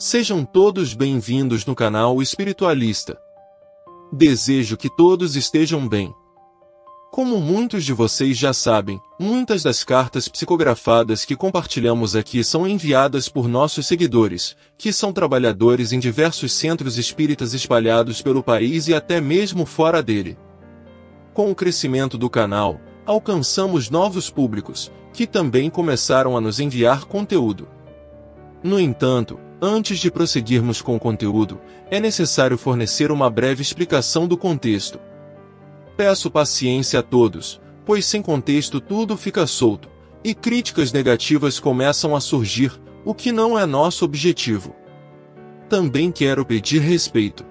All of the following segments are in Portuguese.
Sejam todos bem-vindos no canal Espiritualista. Desejo que todos estejam bem. Como muitos de vocês já sabem, muitas das cartas psicografadas que compartilhamos aqui são enviadas por nossos seguidores, que são trabalhadores em diversos centros espíritas espalhados pelo país e até mesmo fora dele. Com o crescimento do canal, alcançamos novos públicos, que também começaram a nos enviar conteúdo. No entanto, Antes de prosseguirmos com o conteúdo, é necessário fornecer uma breve explicação do contexto. Peço paciência a todos, pois sem contexto tudo fica solto, e críticas negativas começam a surgir, o que não é nosso objetivo. Também quero pedir respeito.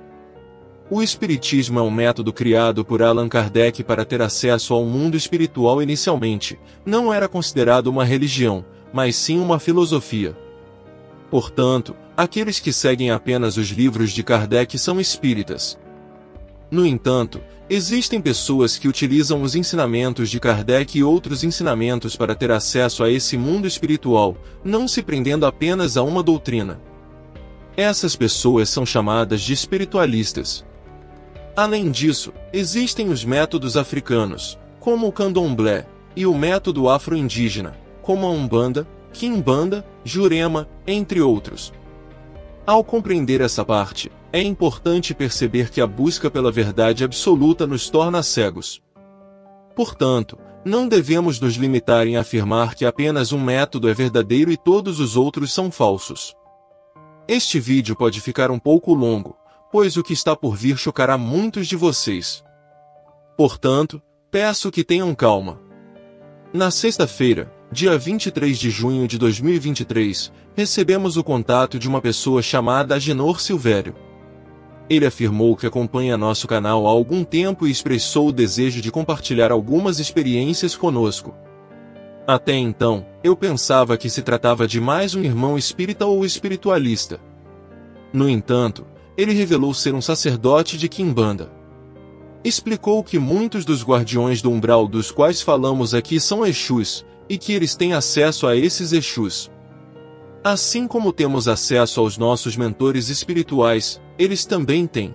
O Espiritismo é um método criado por Allan Kardec para ter acesso ao mundo espiritual inicialmente, não era considerado uma religião, mas sim uma filosofia. Portanto, aqueles que seguem apenas os livros de Kardec são espíritas. No entanto, existem pessoas que utilizam os ensinamentos de Kardec e outros ensinamentos para ter acesso a esse mundo espiritual, não se prendendo apenas a uma doutrina. Essas pessoas são chamadas de espiritualistas. Além disso, existem os métodos africanos, como o candomblé, e o método afro-indígena, como a Umbanda, Kimbanda, Jurema, entre outros. Ao compreender essa parte, é importante perceber que a busca pela verdade absoluta nos torna cegos. Portanto, não devemos nos limitar em afirmar que apenas um método é verdadeiro e todos os outros são falsos. Este vídeo pode ficar um pouco longo, pois o que está por vir chocará muitos de vocês. Portanto, peço que tenham calma. Na sexta-feira, dia 23 de junho de 2023, recebemos o contato de uma pessoa chamada Agenor Silvério. Ele afirmou que acompanha nosso canal há algum tempo e expressou o desejo de compartilhar algumas experiências conosco. Até então, eu pensava que se tratava de mais um irmão espírita ou espiritualista. No entanto, ele revelou ser um sacerdote de Kimbanda. Explicou que muitos dos guardiões do umbral dos quais falamos aqui são Exus, e que eles têm acesso a esses Exus. Assim como temos acesso aos nossos mentores espirituais, eles também têm.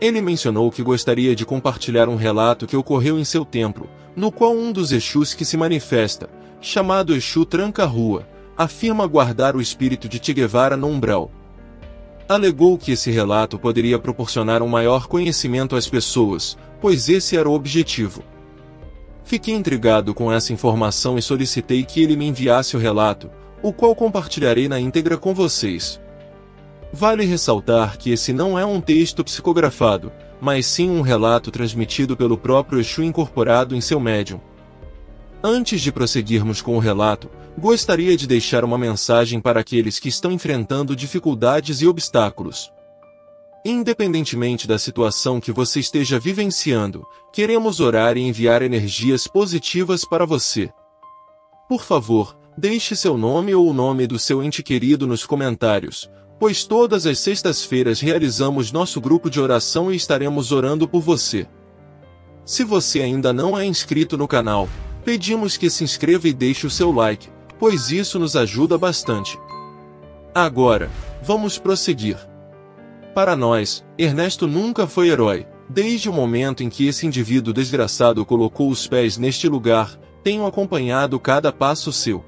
Ele mencionou que gostaria de compartilhar um relato que ocorreu em seu templo, no qual um dos Exus que se manifesta, chamado Exu Tranca-Rua, afirma guardar o espírito de Tiguevara no umbral. Alegou que esse relato poderia proporcionar um maior conhecimento às pessoas, pois esse era o objetivo. Fiquei intrigado com essa informação e solicitei que ele me enviasse o relato, o qual compartilharei na íntegra com vocês. Vale ressaltar que esse não é um texto psicografado, mas sim um relato transmitido pelo próprio Exu incorporado em seu médium. Antes de prosseguirmos com o relato, gostaria de deixar uma mensagem para aqueles que estão enfrentando dificuldades e obstáculos. Independentemente da situação que você esteja vivenciando, queremos orar e enviar energias positivas para você. Por favor, deixe seu nome ou o nome do seu ente querido nos comentários, pois todas as sextas-feiras realizamos nosso grupo de oração e estaremos orando por você. Se você ainda não é inscrito no canal, pedimos que se inscreva e deixe o seu like, pois isso nos ajuda bastante. Agora, vamos prosseguir. Para nós, Ernesto nunca foi herói. Desde o momento em que esse indivíduo desgraçado colocou os pés neste lugar, tenho acompanhado cada passo seu.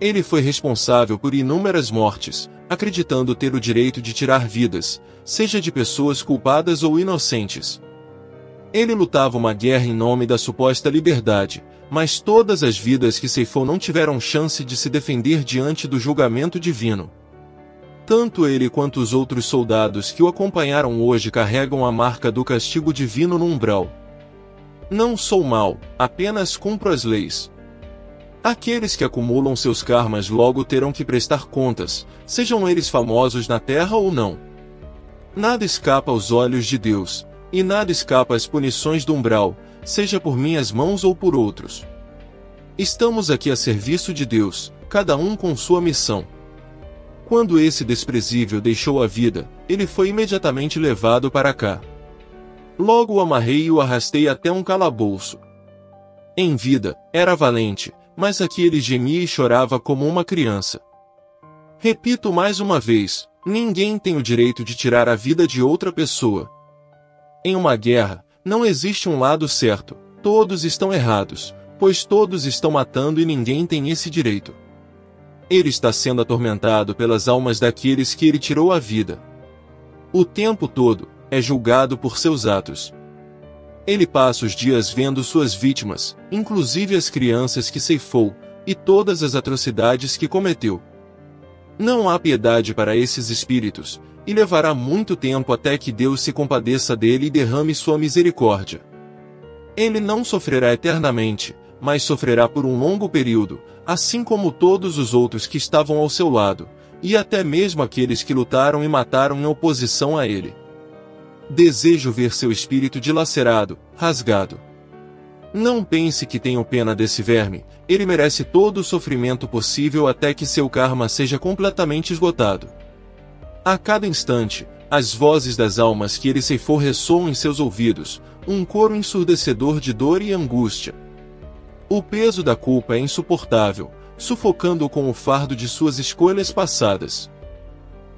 Ele foi responsável por inúmeras mortes, acreditando ter o direito de tirar vidas, seja de pessoas culpadas ou inocentes. Ele lutava uma guerra em nome da suposta liberdade, mas todas as vidas que ceifou não tiveram chance de se defender diante do julgamento divino. Tanto ele quanto os outros soldados que o acompanharam hoje carregam a marca do castigo divino no umbral. Não sou mal, apenas cumpro as leis. Aqueles que acumulam seus karmas logo terão que prestar contas, sejam eles famosos na terra ou não. Nada escapa aos olhos de Deus, e nada escapa às punições do umbral, seja por minhas mãos ou por outros. Estamos aqui a serviço de Deus, cada um com sua missão. Quando esse desprezível deixou a vida, ele foi imediatamente levado para cá. Logo o amarrei e o arrastei até um calabouço. Em vida, era valente, mas aqui ele gemia e chorava como uma criança. Repito mais uma vez, ninguém tem o direito de tirar a vida de outra pessoa. Em uma guerra, não existe um lado certo, todos estão errados, pois todos estão matando e ninguém tem esse direito. Ele está sendo atormentado pelas almas daqueles que ele tirou a vida. O tempo todo, é julgado por seus atos. Ele passa os dias vendo suas vítimas, inclusive as crianças que ceifou, e todas as atrocidades que cometeu. Não há piedade para esses espíritos, e levará muito tempo até que Deus se compadeça dele e derrame sua misericórdia. Ele não sofrerá eternamente, mas sofrerá por um longo período, assim como todos os outros que estavam ao seu lado, e até mesmo aqueles que lutaram e mataram em oposição a ele. Desejo ver seu espírito dilacerado, rasgado. Não pense que tenho pena desse verme, ele merece todo o sofrimento possível até que seu karma seja completamente esgotado. A cada instante, as vozes das almas que ele ceifou ressoam em seus ouvidos, um coro ensurdecedor de dor e angústia. O peso da culpa é insuportável, sufocando-o com o fardo de suas escolhas passadas.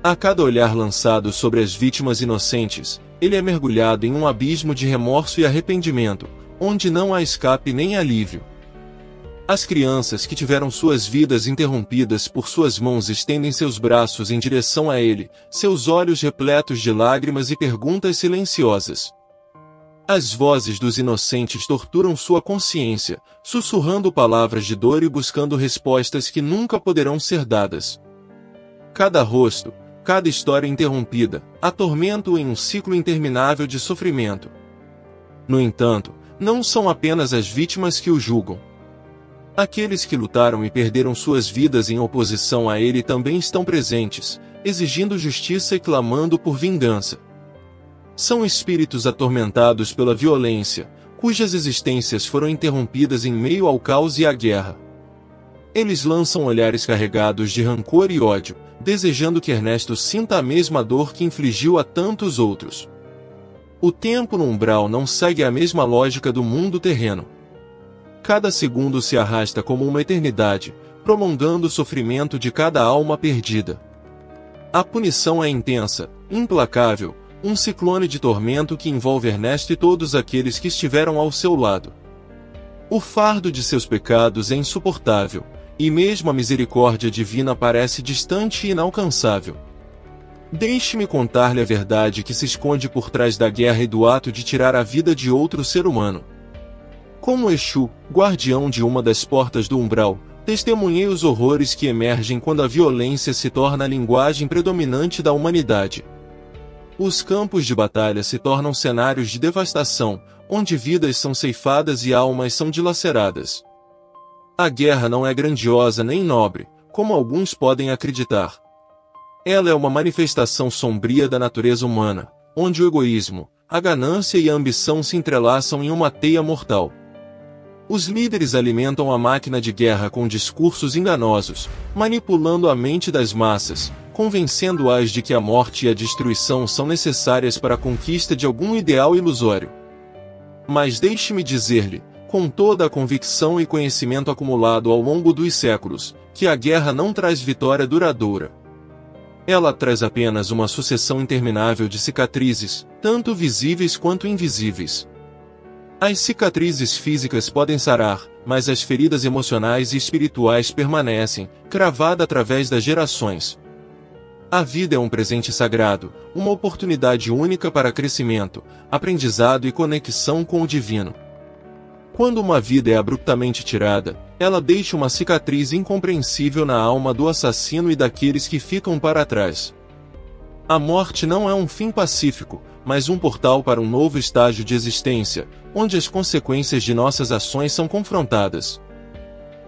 A cada olhar lançado sobre as vítimas inocentes, ele é mergulhado em um abismo de remorso e arrependimento, onde não há escape nem alívio. As crianças que tiveram suas vidas interrompidas por suas mãos estendem seus braços em direção a ele, seus olhos repletos de lágrimas e perguntas silenciosas. As vozes dos inocentes torturam sua consciência, sussurrando palavras de dor e buscando respostas que nunca poderão ser dadas. Cada rosto, cada história interrompida, atormenta-o em um ciclo interminável de sofrimento. No entanto, não são apenas as vítimas que o julgam. Aqueles que lutaram e perderam suas vidas em oposição a ele também estão presentes, exigindo justiça e clamando por vingança. São espíritos atormentados pela violência, cujas existências foram interrompidas em meio ao caos e à guerra. Eles lançam olhares carregados de rancor e ódio, desejando que Ernesto sinta a mesma dor que infligiu a tantos outros. O tempo no umbral não segue a mesma lógica do mundo terreno. Cada segundo se arrasta como uma eternidade, prolongando o sofrimento de cada alma perdida. A punição é intensa, implacável, um ciclone de tormento que envolve Ernesto e todos aqueles que estiveram ao seu lado. O fardo de seus pecados é insuportável, e mesmo a misericórdia divina parece distante e inalcançável. Deixe-me contar-lhe a verdade que se esconde por trás da guerra e do ato de tirar a vida de outro ser humano. Como Exu, guardião de uma das portas do umbral, testemunhei os horrores que emergem quando a violência se torna a linguagem predominante da humanidade. Os campos de batalha se tornam cenários de devastação, onde vidas são ceifadas e almas são dilaceradas. A guerra não é grandiosa nem nobre, como alguns podem acreditar. Ela é uma manifestação sombria da natureza humana, onde o egoísmo, a ganância e a ambição se entrelaçam em uma teia mortal. Os líderes alimentam a máquina de guerra com discursos enganosos, manipulando a mente das massas, convencendo-as de que a morte e a destruição são necessárias para a conquista de algum ideal ilusório. Mas deixe-me dizer-lhe, com toda a convicção e conhecimento acumulado ao longo dos séculos, que a guerra não traz vitória duradoura. Ela traz apenas uma sucessão interminável de cicatrizes, tanto visíveis quanto invisíveis. As cicatrizes físicas podem sarar, mas as feridas emocionais e espirituais permanecem, cravada através das gerações, a vida é um presente sagrado, uma oportunidade única para crescimento, aprendizado e conexão com o divino. Quando uma vida é abruptamente tirada, ela deixa uma cicatriz incompreensível na alma do assassino e daqueles que ficam para trás. A morte não é um fim pacífico, mas um portal para um novo estágio de existência, onde as consequências de nossas ações são confrontadas.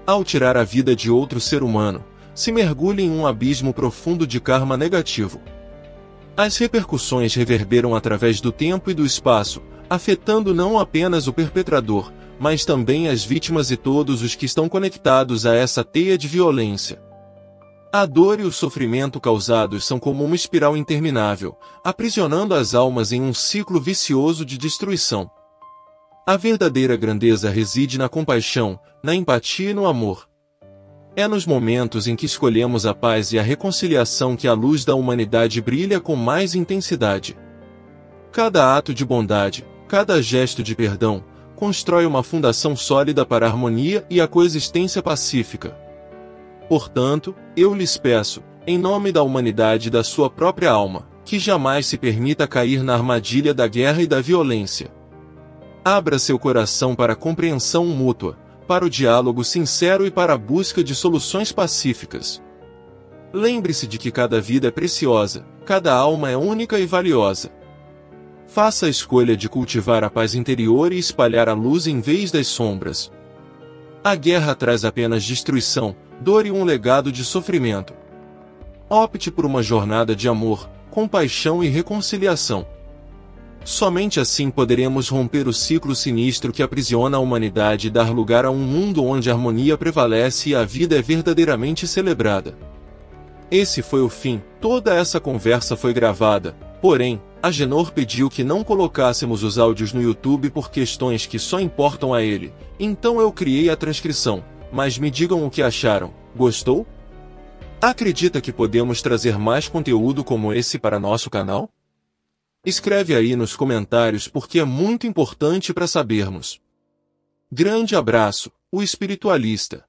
Ao tirar a vida de outro ser humano, se mergulha em um abismo profundo de karma negativo. As repercussões reverberam através do tempo e do espaço, afetando não apenas o perpetrador, mas também as vítimas e todos os que estão conectados a essa teia de violência. A dor e o sofrimento causados são como uma espiral interminável, aprisionando as almas em um ciclo vicioso de destruição. A verdadeira grandeza reside na compaixão, na empatia e no amor. É nos momentos em que escolhemos a paz e a reconciliação que a luz da humanidade brilha com mais intensidade. Cada ato de bondade, cada gesto de perdão, constrói uma fundação sólida para a harmonia e a coexistência pacífica. Portanto, eu lhes peço, em nome da humanidade e da sua própria alma, que jamais se permita cair na armadilha da guerra e da violência. Abra seu coração para a compreensão mútua, para o diálogo sincero e para a busca de soluções pacíficas. Lembre-se de que cada vida é preciosa, cada alma é única e valiosa. Faça a escolha de cultivar a paz interior e espalhar a luz em vez das sombras. A guerra traz apenas destruição, dor e um legado de sofrimento. Opte por uma jornada de amor, compaixão e reconciliação. Somente assim poderemos romper o ciclo sinistro que aprisiona a humanidade e dar lugar a um mundo onde a harmonia prevalece e a vida é verdadeiramente celebrada. Esse foi o fim, toda essa conversa foi gravada, porém, Agenor pediu que não colocássemos os áudios no YouTube por questões que só importam a ele, então eu criei a transcrição, mas me digam o que acharam, gostou? Acredita que podemos trazer mais conteúdo como esse para nosso canal? Escreve aí nos comentários porque é muito importante para sabermos. Grande abraço, o espiritualista.